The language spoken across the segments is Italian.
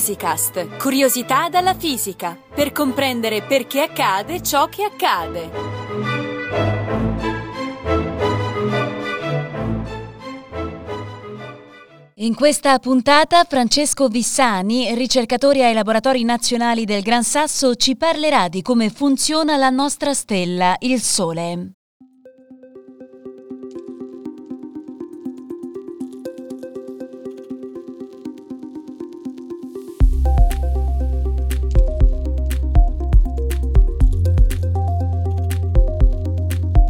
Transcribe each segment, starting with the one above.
Fisicast, curiosità dalla fisica, per comprendere perché accade ciò che accade. In questa puntata Francesco Vissani, ricercatore ai laboratori nazionali del Gran Sasso, ci parlerà di come funziona la nostra stella, il Sole.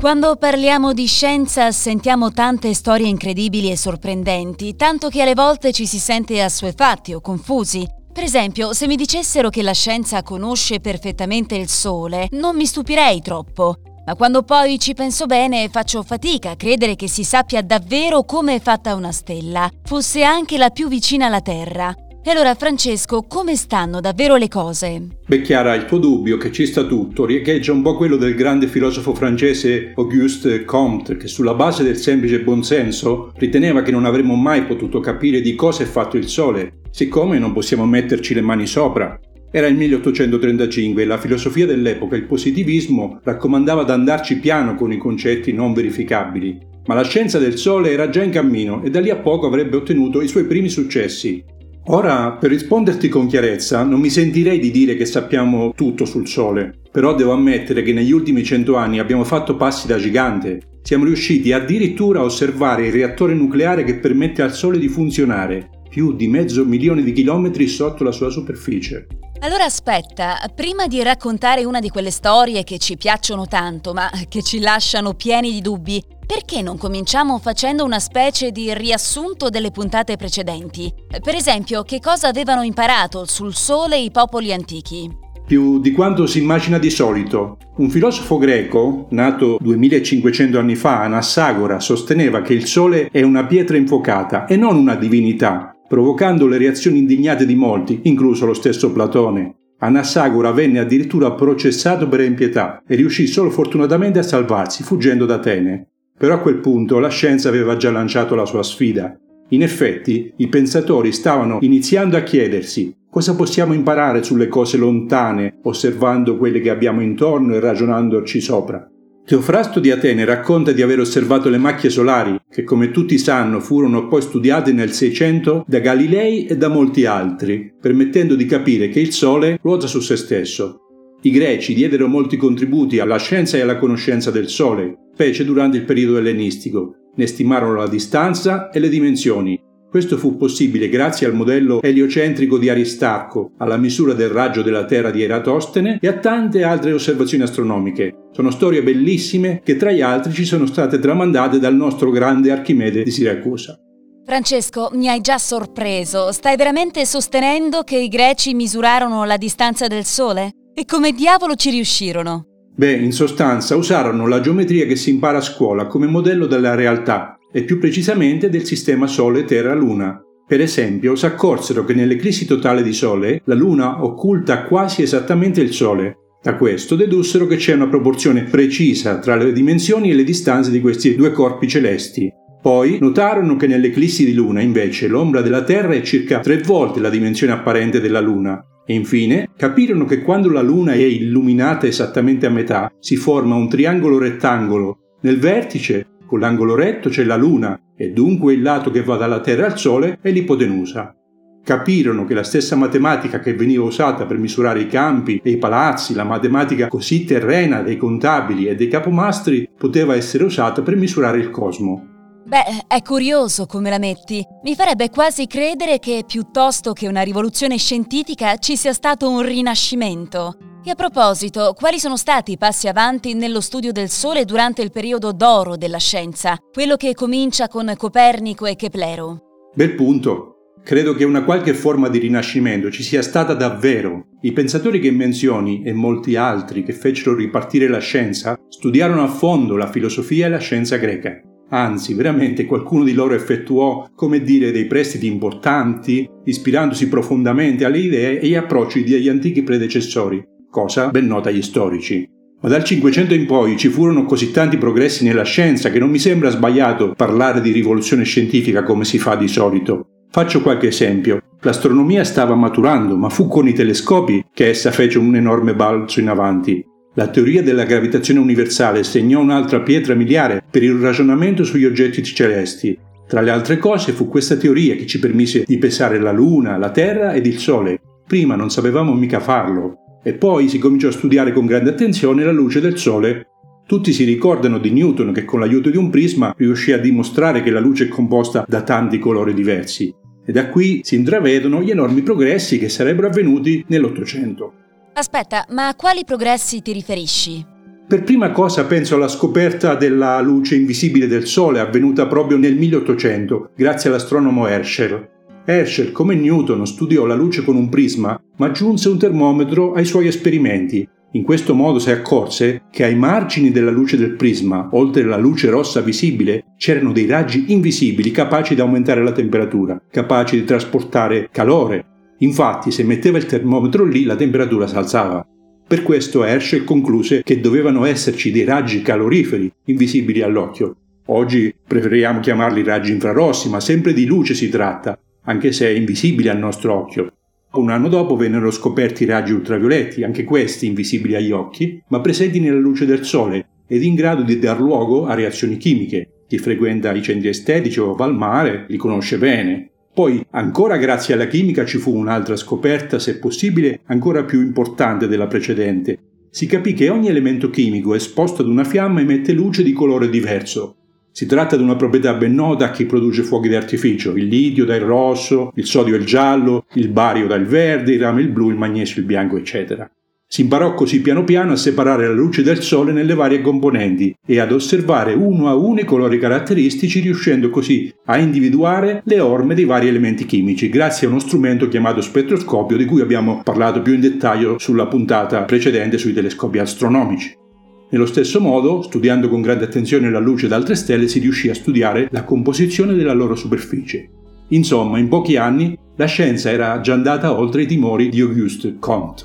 Quando parliamo di scienza sentiamo tante storie incredibili e sorprendenti, tanto che alle volte ci si sente assuefatti o confusi. Per esempio, se mi dicessero che la scienza conosce perfettamente il Sole, non mi stupirei troppo. Ma quando poi ci penso bene faccio fatica a credere che si sappia davvero come è fatta una stella, fosse anche la più vicina alla Terra. E allora Francesco, come stanno davvero le cose? Beh Chiara, il tuo dubbio che ci sta tutto riecheggia un po' quello del grande filosofo francese Auguste Comte, che sulla base del semplice buonsenso riteneva che non avremmo mai potuto capire di cosa è fatto il Sole, siccome non possiamo metterci le mani sopra. Era il 1835 e la filosofia dell'epoca, il positivismo, raccomandava di andarci piano con i concetti non verificabili. Ma la scienza del Sole era già in cammino e da lì a poco avrebbe ottenuto i suoi primi successi. Ora, per risponderti con chiarezza, non mi sentirei di dire che sappiamo tutto sul Sole, però devo ammettere che negli ultimi cento anni abbiamo fatto passi da gigante. Siamo riusciti addirittura a osservare il reattore nucleare che permette al Sole di funzionare, più di mezzo milione di chilometri sotto la sua superficie. Allora aspetta, prima di raccontare una di quelle storie che ci piacciono tanto, ma che ci lasciano pieni di dubbi, perché non cominciamo facendo una specie di riassunto delle puntate precedenti? Per esempio, che cosa avevano imparato sul Sole i popoli antichi? Più di quanto si immagina di solito. Un filosofo greco, nato 2500 anni fa, Anassagora, sosteneva che il Sole è una pietra infuocata e non una divinità, provocando le reazioni indignate di molti, incluso lo stesso Platone. Anassagora venne addirittura processato per impietà e riuscì solo fortunatamente a salvarsi, fuggendo da Atene. Però a quel punto la scienza aveva già lanciato la sua sfida. In effetti, i pensatori stavano iniziando a chiedersi cosa possiamo imparare sulle cose lontane, osservando quelle che abbiamo intorno e ragionandoci sopra. Teofrasto di Atene racconta di aver osservato le macchie solari, che come tutti sanno furono poi studiate nel Seicento da Galilei e da molti altri, permettendo di capire che il Sole ruota su se stesso. I greci diedero molti contributi alla scienza e alla conoscenza del Sole, specie durante il periodo ellenistico. Ne stimarono la distanza e le dimensioni. Questo fu possibile grazie al modello eliocentrico di Aristarco, alla misura del raggio della Terra di Eratostene e a tante altre osservazioni astronomiche. Sono storie bellissime che tra gli altri ci sono state tramandate dal nostro grande Archimede di Siracusa. Francesco, mi hai già sorpreso. Stai veramente sostenendo che i greci misurarono la distanza del Sole? E come diavolo ci riuscirono? Beh, in sostanza usarono la geometria che si impara a scuola come modello della realtà e più precisamente del sistema Sole-Terra-Luna. Per esempio, si accorsero che nell'eclissi totale di Sole la Luna occulta quasi esattamente il Sole. Da questo dedussero che c'è una proporzione precisa tra le dimensioni e le distanze di questi due corpi celesti. Poi notarono che nell'eclissi di Luna invece l'ombra della Terra è circa tre volte la dimensione apparente della Luna e infine capirono che quando la Luna è illuminata esattamente a metà si forma un triangolo rettangolo. Nel vertice, con l'angolo retto, c'è la Luna e dunque il lato che va dalla Terra al Sole è l'ipotenusa. Capirono che la stessa matematica che veniva usata per misurare i campi e i palazzi, la matematica così terrena dei contabili e dei capomastri, poteva essere usata per misurare il cosmo. Beh, è curioso come la metti. Mi farebbe quasi credere che piuttosto che una rivoluzione scientifica ci sia stato un rinascimento. E a proposito, quali sono stati i passi avanti nello studio del Sole durante il periodo d'oro della scienza, quello che comincia con Copernico e Keplero? Bel punto. Credo che una qualche forma di rinascimento ci sia stata davvero. I pensatori che menzioni e molti altri che fecero ripartire la scienza studiarono a fondo la filosofia e la scienza greca. Anzi, veramente qualcuno di loro effettuò, come dire, dei prestiti importanti, ispirandosi profondamente alle idee e agli approcci degli antichi predecessori, cosa ben nota agli storici. Ma dal 500 in poi ci furono così tanti progressi nella scienza che non mi sembra sbagliato parlare di rivoluzione scientifica come si fa di solito. Faccio qualche esempio. L'astronomia stava maturando, ma fu con i telescopi che essa fece un enorme balzo in avanti. La teoria della gravitazione universale segnò un'altra pietra miliare per il ragionamento sugli oggetti celesti. Tra le altre cose fu questa teoria che ci permise di pesare la Luna, la Terra ed il Sole. Prima non sapevamo mica farlo. E poi si cominciò a studiare con grande attenzione la luce del Sole. Tutti si ricordano di Newton che con l'aiuto di un prisma riuscì a dimostrare che la luce è composta da tanti colori diversi. E da qui si intravedono gli enormi progressi che sarebbero avvenuti nell'Ottocento. Aspetta, ma a quali progressi ti riferisci? Per prima cosa penso alla scoperta della luce invisibile del Sole avvenuta proprio nel 1800, grazie all'astronomo Herschel. Herschel, come Newton, studiò la luce con un prisma, ma aggiunse un termometro ai suoi esperimenti. In questo modo si accorse che ai margini della luce del prisma, oltre alla luce rossa visibile, c'erano dei raggi invisibili capaci di aumentare la temperatura, capaci di trasportare calore. Infatti, se metteva il termometro lì, la temperatura si alzava. Per questo Herschel concluse che dovevano esserci dei raggi caloriferi invisibili all'occhio. Oggi preferiamo chiamarli raggi infrarossi, ma sempre di luce si tratta, anche se è invisibile al nostro occhio. Un anno dopo vennero scoperti i raggi ultravioletti, anche questi invisibili agli occhi, ma presenti nella luce del Sole ed in grado di dar luogo a reazioni chimiche. Chi frequenta i centri estetici o va al mare li conosce bene. Poi, ancora grazie alla chimica, ci fu un'altra scoperta, se possibile, ancora più importante della precedente. Si capì che ogni elemento chimico esposto ad una fiamma emette luce di colore diverso, si tratta di una proprietà ben nota a chi produce fuochi d'artificio, il lidio dà il rosso, il sodio il giallo, il bario dà il verde, il rame il blu, il magnesio il bianco, eccetera. Si imparò così piano piano a separare la luce del sole nelle varie componenti e ad osservare uno a uno i colori caratteristici riuscendo così a individuare le orme dei vari elementi chimici grazie a uno strumento chiamato spettroscopio di cui abbiamo parlato più in dettaglio sulla puntata precedente sui telescopi astronomici. Nello stesso modo, studiando con grande attenzione la luce da altre stelle, si riuscì a studiare la composizione della loro superficie. Insomma, in pochi anni la scienza era già andata oltre i timori di Auguste Comte.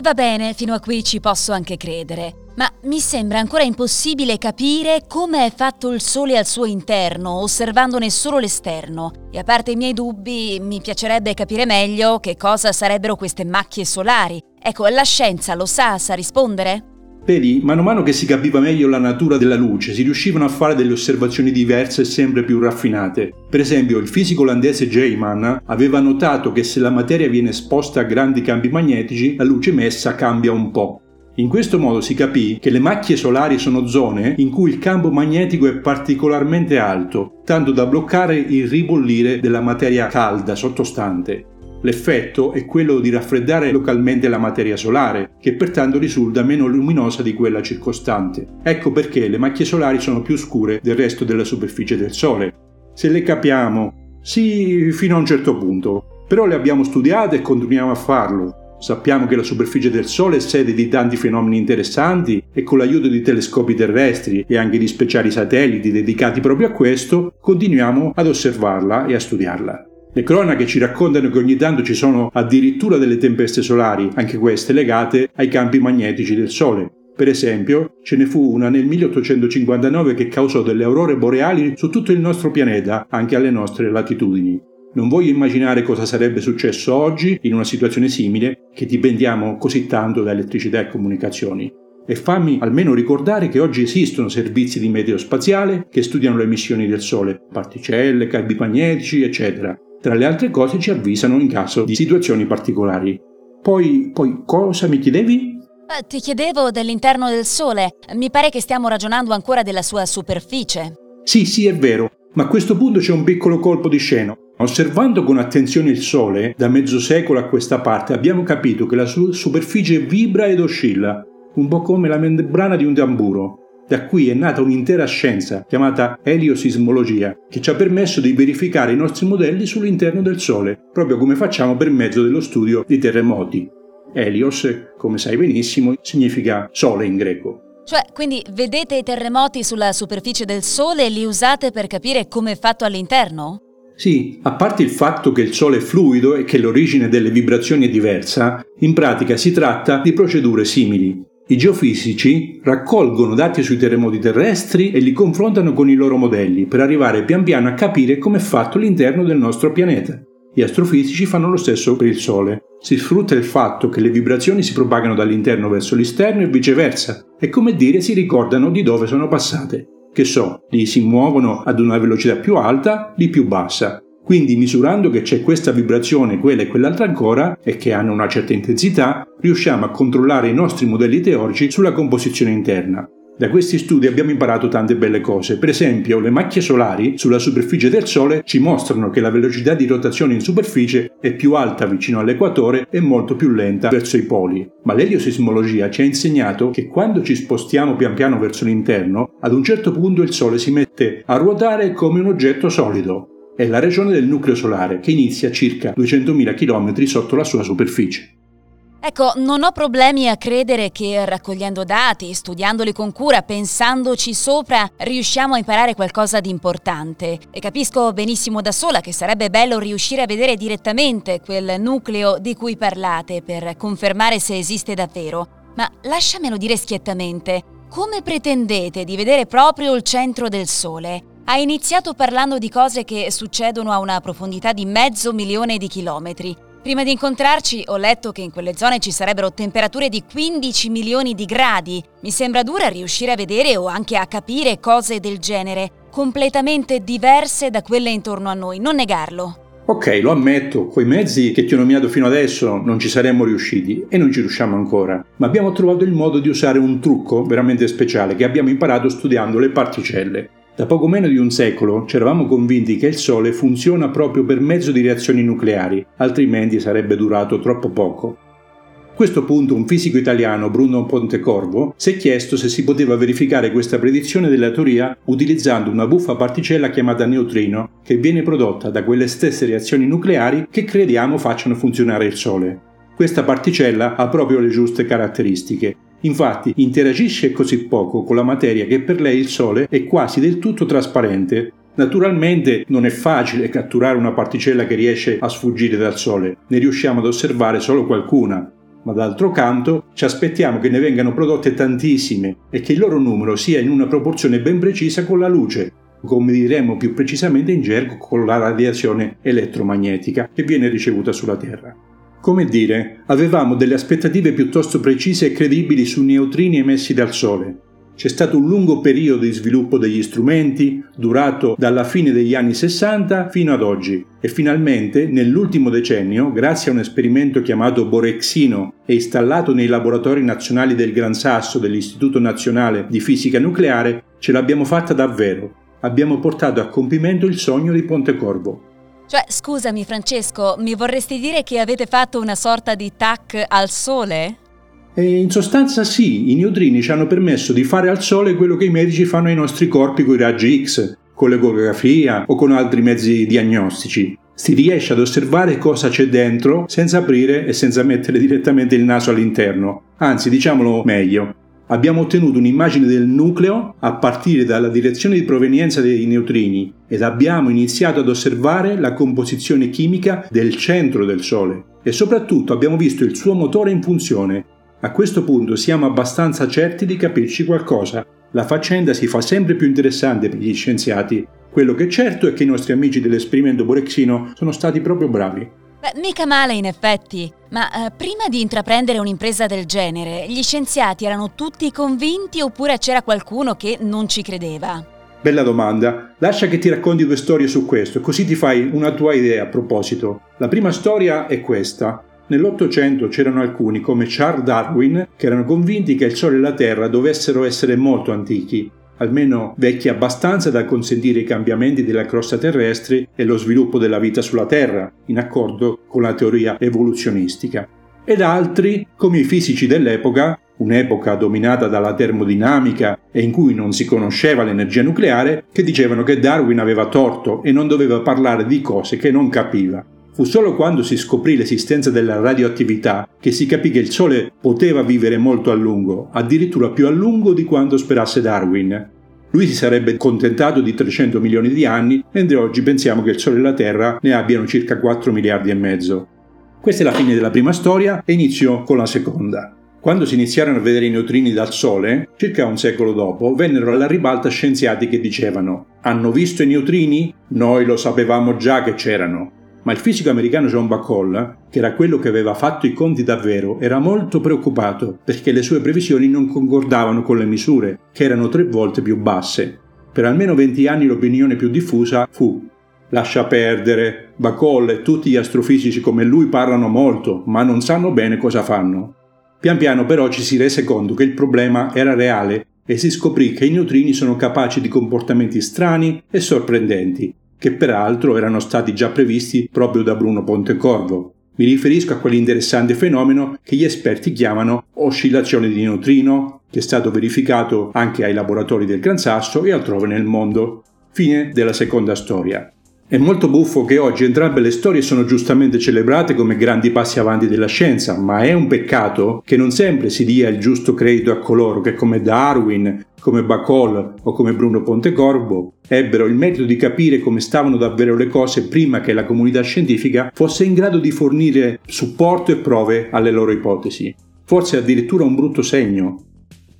Va bene, fino a qui ci posso anche credere, ma mi sembra ancora impossibile capire come è fatto il Sole al suo interno, osservandone solo l'esterno. E a parte i miei dubbi, mi piacerebbe capire meglio che cosa sarebbero queste macchie solari. Ecco, la scienza lo sa, sa rispondere? Vedi, mano a mano che si capiva meglio la natura della luce, si riuscivano a fare delle osservazioni diverse e sempre più raffinate. Per esempio, il fisico olandese Jayman aveva notato che se la materia viene esposta a grandi campi magnetici, la luce emessa cambia un po'. In questo modo si capì che le macchie solari sono zone in cui il campo magnetico è particolarmente alto, tanto da bloccare il ribollire della materia calda sottostante. L'effetto è quello di raffreddare localmente la materia solare, che pertanto risulta meno luminosa di quella circostante. Ecco perché le macchie solari sono più scure del resto della superficie del Sole. Se le capiamo, sì, fino a un certo punto, però le abbiamo studiate e continuiamo a farlo. Sappiamo che la superficie del Sole è sede di tanti fenomeni interessanti e con l'aiuto di telescopi terrestri e anche di speciali satelliti dedicati proprio a questo, continuiamo ad osservarla e a studiarla. Le cronache ci raccontano che ogni tanto ci sono addirittura delle tempeste solari, anche queste legate ai campi magnetici del Sole. Per esempio, ce ne fu una nel 1859 che causò delle aurore boreali su tutto il nostro pianeta, anche alle nostre latitudini. Non voglio immaginare cosa sarebbe successo oggi in una situazione simile che dipendiamo così tanto da elettricità e comunicazioni. E fammi almeno ricordare che oggi esistono servizi di meteo spaziale che studiano le emissioni del Sole, particelle, campi magnetici, eccetera. Tra le altre cose ci avvisano in caso di situazioni particolari. Poi, poi cosa mi chiedevi? Eh, ti chiedevo dell'interno del Sole. Mi pare che stiamo ragionando ancora della sua superficie. Sì, sì, è vero, ma a questo punto c'è un piccolo colpo di scena. Osservando con attenzione il Sole, da mezzo secolo a questa parte, abbiamo capito che la sua superficie vibra ed oscilla, un po' come la membrana di un tamburo. Da qui è nata un'intera scienza chiamata eliosismologia, che ci ha permesso di verificare i nostri modelli sull'interno del Sole, proprio come facciamo per mezzo dello studio di terremoti. Helios, come sai benissimo, significa sole in greco. Cioè, quindi vedete i terremoti sulla superficie del Sole e li usate per capire come è fatto all'interno? Sì, a parte il fatto che il Sole è fluido e che l'origine delle vibrazioni è diversa, in pratica si tratta di procedure simili. I geofisici raccolgono dati sui terremoti terrestri e li confrontano con i loro modelli per arrivare pian piano a capire come è fatto l'interno del nostro pianeta. Gli astrofisici fanno lo stesso per il Sole. Si sfrutta il fatto che le vibrazioni si propagano dall'interno verso l'esterno e viceversa, e come dire si ricordano di dove sono passate. Che so, li si muovono ad una velocità più alta, di più bassa, quindi misurando che c'è questa vibrazione, quella e quell'altra ancora, e che hanno una certa intensità, riusciamo a controllare i nostri modelli teorici sulla composizione interna. Da questi studi abbiamo imparato tante belle cose. Per esempio, le macchie solari sulla superficie del Sole ci mostrano che la velocità di rotazione in superficie è più alta vicino all'equatore e molto più lenta verso i poli. Ma l'eliosismologia ci ha insegnato che quando ci spostiamo pian piano verso l'interno, ad un certo punto il Sole si mette a ruotare come un oggetto solido è la regione del nucleo solare che inizia a circa 200.000 km sotto la sua superficie. Ecco, non ho problemi a credere che raccogliendo dati, studiandoli con cura, pensandoci sopra, riusciamo a imparare qualcosa di importante. E capisco benissimo da sola che sarebbe bello riuscire a vedere direttamente quel nucleo di cui parlate per confermare se esiste davvero. Ma lasciamelo dire schiettamente, come pretendete di vedere proprio il centro del Sole? Ha iniziato parlando di cose che succedono a una profondità di mezzo milione di chilometri. Prima di incontrarci ho letto che in quelle zone ci sarebbero temperature di 15 milioni di gradi. Mi sembra dura riuscire a vedere o anche a capire cose del genere, completamente diverse da quelle intorno a noi, non negarlo. Ok, lo ammetto, coi mezzi che ti ho nominato fino adesso non ci saremmo riusciti e non ci riusciamo ancora, ma abbiamo trovato il modo di usare un trucco veramente speciale che abbiamo imparato studiando le particelle. Da poco meno di un secolo ci eravamo convinti che il Sole funziona proprio per mezzo di reazioni nucleari, altrimenti sarebbe durato troppo poco. A questo punto un fisico italiano, Bruno Pontecorvo, si è chiesto se si poteva verificare questa predizione della teoria utilizzando una buffa particella chiamata neutrino, che viene prodotta da quelle stesse reazioni nucleari che crediamo facciano funzionare il Sole. Questa particella ha proprio le giuste caratteristiche Infatti interagisce così poco con la materia che per lei il Sole è quasi del tutto trasparente. Naturalmente non è facile catturare una particella che riesce a sfuggire dal Sole, ne riusciamo ad osservare solo qualcuna, ma d'altro canto ci aspettiamo che ne vengano prodotte tantissime e che il loro numero sia in una proporzione ben precisa con la luce, come diremmo più precisamente in gergo con la radiazione elettromagnetica che viene ricevuta sulla Terra. Come dire, avevamo delle aspettative piuttosto precise e credibili sui neutrini emessi dal Sole. C'è stato un lungo periodo di sviluppo degli strumenti, durato dalla fine degli anni 60 fino ad oggi, e finalmente, nell'ultimo decennio, grazie a un esperimento chiamato Borexino e installato nei laboratori nazionali del Gran Sasso dell'Istituto Nazionale di Fisica Nucleare, ce l'abbiamo fatta davvero. Abbiamo portato a compimento il sogno di Pontecorvo. Cioè, scusami Francesco, mi vorresti dire che avete fatto una sorta di tac al sole? E in sostanza sì, i neutrini ci hanno permesso di fare al sole quello che i medici fanno ai nostri corpi con i raggi X, con l'ecografia o con altri mezzi diagnostici. Si riesce ad osservare cosa c'è dentro senza aprire e senza mettere direttamente il naso all'interno. Anzi, diciamolo meglio, abbiamo ottenuto un'immagine del nucleo a partire dalla direzione di provenienza dei neutrini ed abbiamo iniziato ad osservare la composizione chimica del centro del Sole e soprattutto abbiamo visto il suo motore in funzione. A questo punto siamo abbastanza certi di capirci qualcosa. La faccenda si fa sempre più interessante per gli scienziati. Quello che è certo è che i nostri amici dell'esperimento Borexino sono stati proprio bravi. Beh, mica male in effetti, ma eh, prima di intraprendere un'impresa del genere, gli scienziati erano tutti convinti oppure c'era qualcuno che non ci credeva? Bella domanda. Lascia che ti racconti due storie su questo, così ti fai una tua idea a proposito. La prima storia è questa. Nell'Ottocento c'erano alcuni, come Charles Darwin, che erano convinti che il Sole e la Terra dovessero essere molto antichi almeno vecchi abbastanza da consentire i cambiamenti della crosta terrestre e lo sviluppo della vita sulla Terra, in accordo con la teoria evoluzionistica. Ed altri, come i fisici dell'epoca, un'epoca dominata dalla termodinamica e in cui non si conosceva l'energia nucleare, che dicevano che Darwin aveva torto e non doveva parlare di cose che non capiva. Fu solo quando si scoprì l'esistenza della radioattività che si capì che il Sole poteva vivere molto a lungo, addirittura più a lungo di quanto sperasse Darwin. Lui si sarebbe contentato di 300 milioni di anni, mentre oggi pensiamo che il Sole e la Terra ne abbiano circa 4 miliardi e mezzo. Questa è la fine della prima storia e inizio con la seconda. Quando si iniziarono a vedere i neutrini dal Sole, circa un secolo dopo, vennero alla ribalta scienziati che dicevano Hanno visto i neutrini? Noi lo sapevamo già che c'erano. Ma il fisico americano John Bacall, che era quello che aveva fatto i conti davvero, era molto preoccupato perché le sue previsioni non concordavano con le misure, che erano tre volte più basse. Per almeno 20 anni l'opinione più diffusa fu Lascia perdere, Bacall e tutti gli astrofisici come lui parlano molto, ma non sanno bene cosa fanno. Pian piano però ci si rese conto che il problema era reale e si scoprì che i neutrini sono capaci di comportamenti strani e sorprendenti, che peraltro erano stati già previsti proprio da Bruno Pontecorvo. Mi riferisco a quell'interessante fenomeno che gli esperti chiamano oscillazione di neutrino, che è stato verificato anche ai laboratori del Gran Sasso e altrove nel mondo. Fine della seconda storia. È molto buffo che oggi entrambe le storie sono giustamente celebrate come grandi passi avanti della scienza, ma è un peccato che non sempre si dia il giusto credito a coloro che come Darwin, come Bacall o come Bruno Pontecorvo ebbero il merito di capire come stavano davvero le cose prima che la comunità scientifica fosse in grado di fornire supporto e prove alle loro ipotesi. Forse addirittura un brutto segno,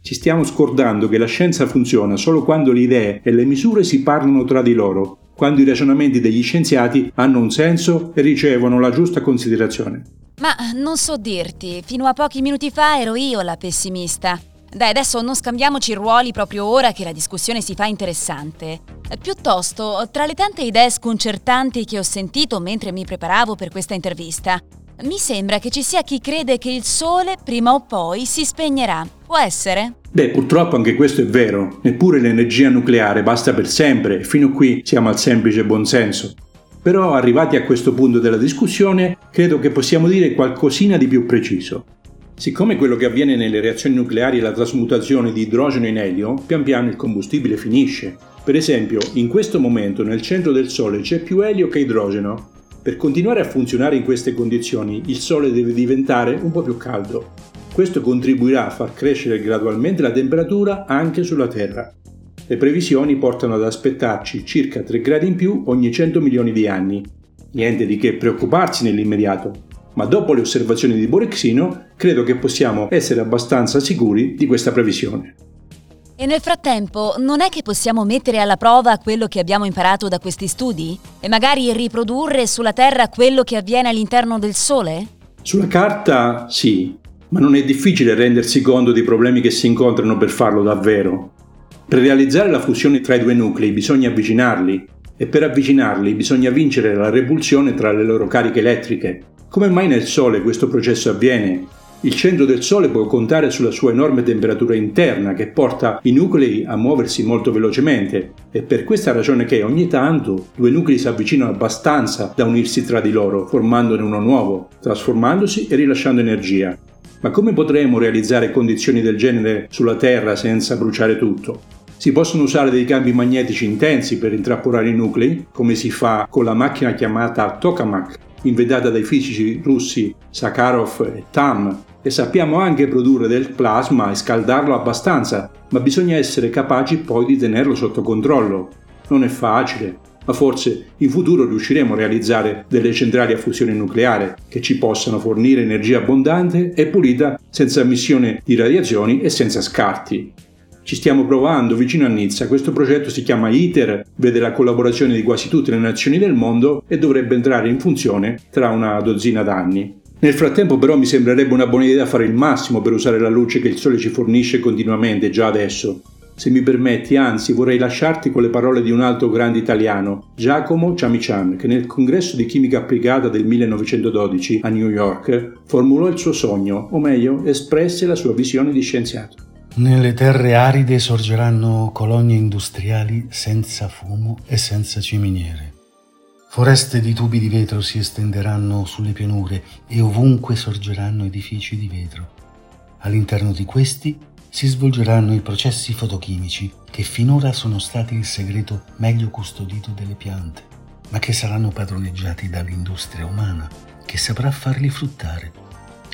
ci stiamo scordando che la scienza funziona solo quando le idee e le misure si parlano tra di loro quando i ragionamenti degli scienziati hanno un senso e ricevono la giusta considerazione. Ma non so dirti, fino a pochi minuti fa ero io la pessimista. Dai, adesso non scambiamoci ruoli proprio ora che la discussione si fa interessante. Piuttosto, tra le tante idee sconcertanti che ho sentito mentre mi preparavo per questa intervista, mi sembra che ci sia chi crede che il sole prima o poi si spegnerà. Può essere? Beh, purtroppo anche questo è vero. Neppure l'energia nucleare basta per sempre fino qui siamo al semplice buonsenso. Però arrivati a questo punto della discussione, credo che possiamo dire qualcosina di più preciso. Siccome quello che avviene nelle reazioni nucleari è la trasmutazione di idrogeno in elio, pian piano il combustibile finisce. Per esempio, in questo momento nel centro del Sole c'è più elio che idrogeno, per continuare a funzionare in queste condizioni, il Sole deve diventare un po' più caldo. Questo contribuirà a far crescere gradualmente la temperatura anche sulla Terra. Le previsioni portano ad aspettarci circa 3 gradi in più ogni 100 milioni di anni. Niente di che preoccuparsi nell'immediato, ma dopo le osservazioni di Borexino credo che possiamo essere abbastanza sicuri di questa previsione. E nel frattempo, non è che possiamo mettere alla prova quello che abbiamo imparato da questi studi? E magari riprodurre sulla Terra quello che avviene all'interno del Sole? Sulla carta sì, ma non è difficile rendersi conto dei problemi che si incontrano per farlo davvero. Per realizzare la fusione tra i due nuclei bisogna avvicinarli e per avvicinarli bisogna vincere la repulsione tra le loro cariche elettriche. Come mai nel Sole questo processo avviene? Il centro del Sole può contare sulla sua enorme temperatura interna che porta i nuclei a muoversi molto velocemente. È per questa ragione che ogni tanto due nuclei si avvicinano abbastanza da unirsi tra di loro, formandone uno nuovo, trasformandosi e rilasciando energia. Ma come potremo realizzare condizioni del genere sulla Terra senza bruciare tutto? Si possono usare dei campi magnetici intensi per intrappolare i nuclei, come si fa con la macchina chiamata tokamak, inventata dai fisici russi Sakharov e Tam, e sappiamo anche produrre del plasma e scaldarlo abbastanza, ma bisogna essere capaci poi di tenerlo sotto controllo. Non è facile, ma forse in futuro riusciremo a realizzare delle centrali a fusione nucleare che ci possano fornire energia abbondante e pulita senza emissione di radiazioni e senza scarti. Ci stiamo provando vicino a Nizza, questo progetto si chiama ITER, vede la collaborazione di quasi tutte le nazioni del mondo e dovrebbe entrare in funzione tra una dozzina d'anni. Nel frattempo però mi sembrerebbe una buona idea fare il massimo per usare la luce che il Sole ci fornisce continuamente già adesso. Se mi permetti, anzi, vorrei lasciarti con le parole di un altro grande italiano, Giacomo Ciamician, che nel congresso di chimica applicata del 1912 a New York formulò il suo sogno, o meglio, espresse la sua visione di scienziato. Nelle terre aride sorgeranno colonie industriali senza fumo e senza ciminiere. Foreste di tubi di vetro si estenderanno sulle pianure e ovunque sorgeranno edifici di vetro. All'interno di questi si svolgeranno i processi fotochimici che finora sono stati il segreto meglio custodito delle piante, ma che saranno padroneggiati dall'industria umana, che saprà farli fruttare,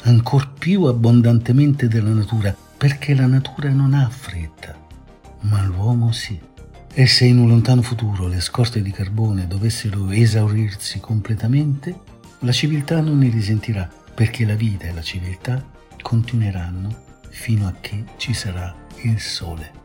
ancor più abbondantemente della natura, perché la natura non ha fretta, ma l'uomo sì. E se in un lontano futuro le scorte di carbone dovessero esaurirsi completamente, la civiltà non ne risentirà, perché la vita e la civiltà continueranno fino a che ci sarà il sole.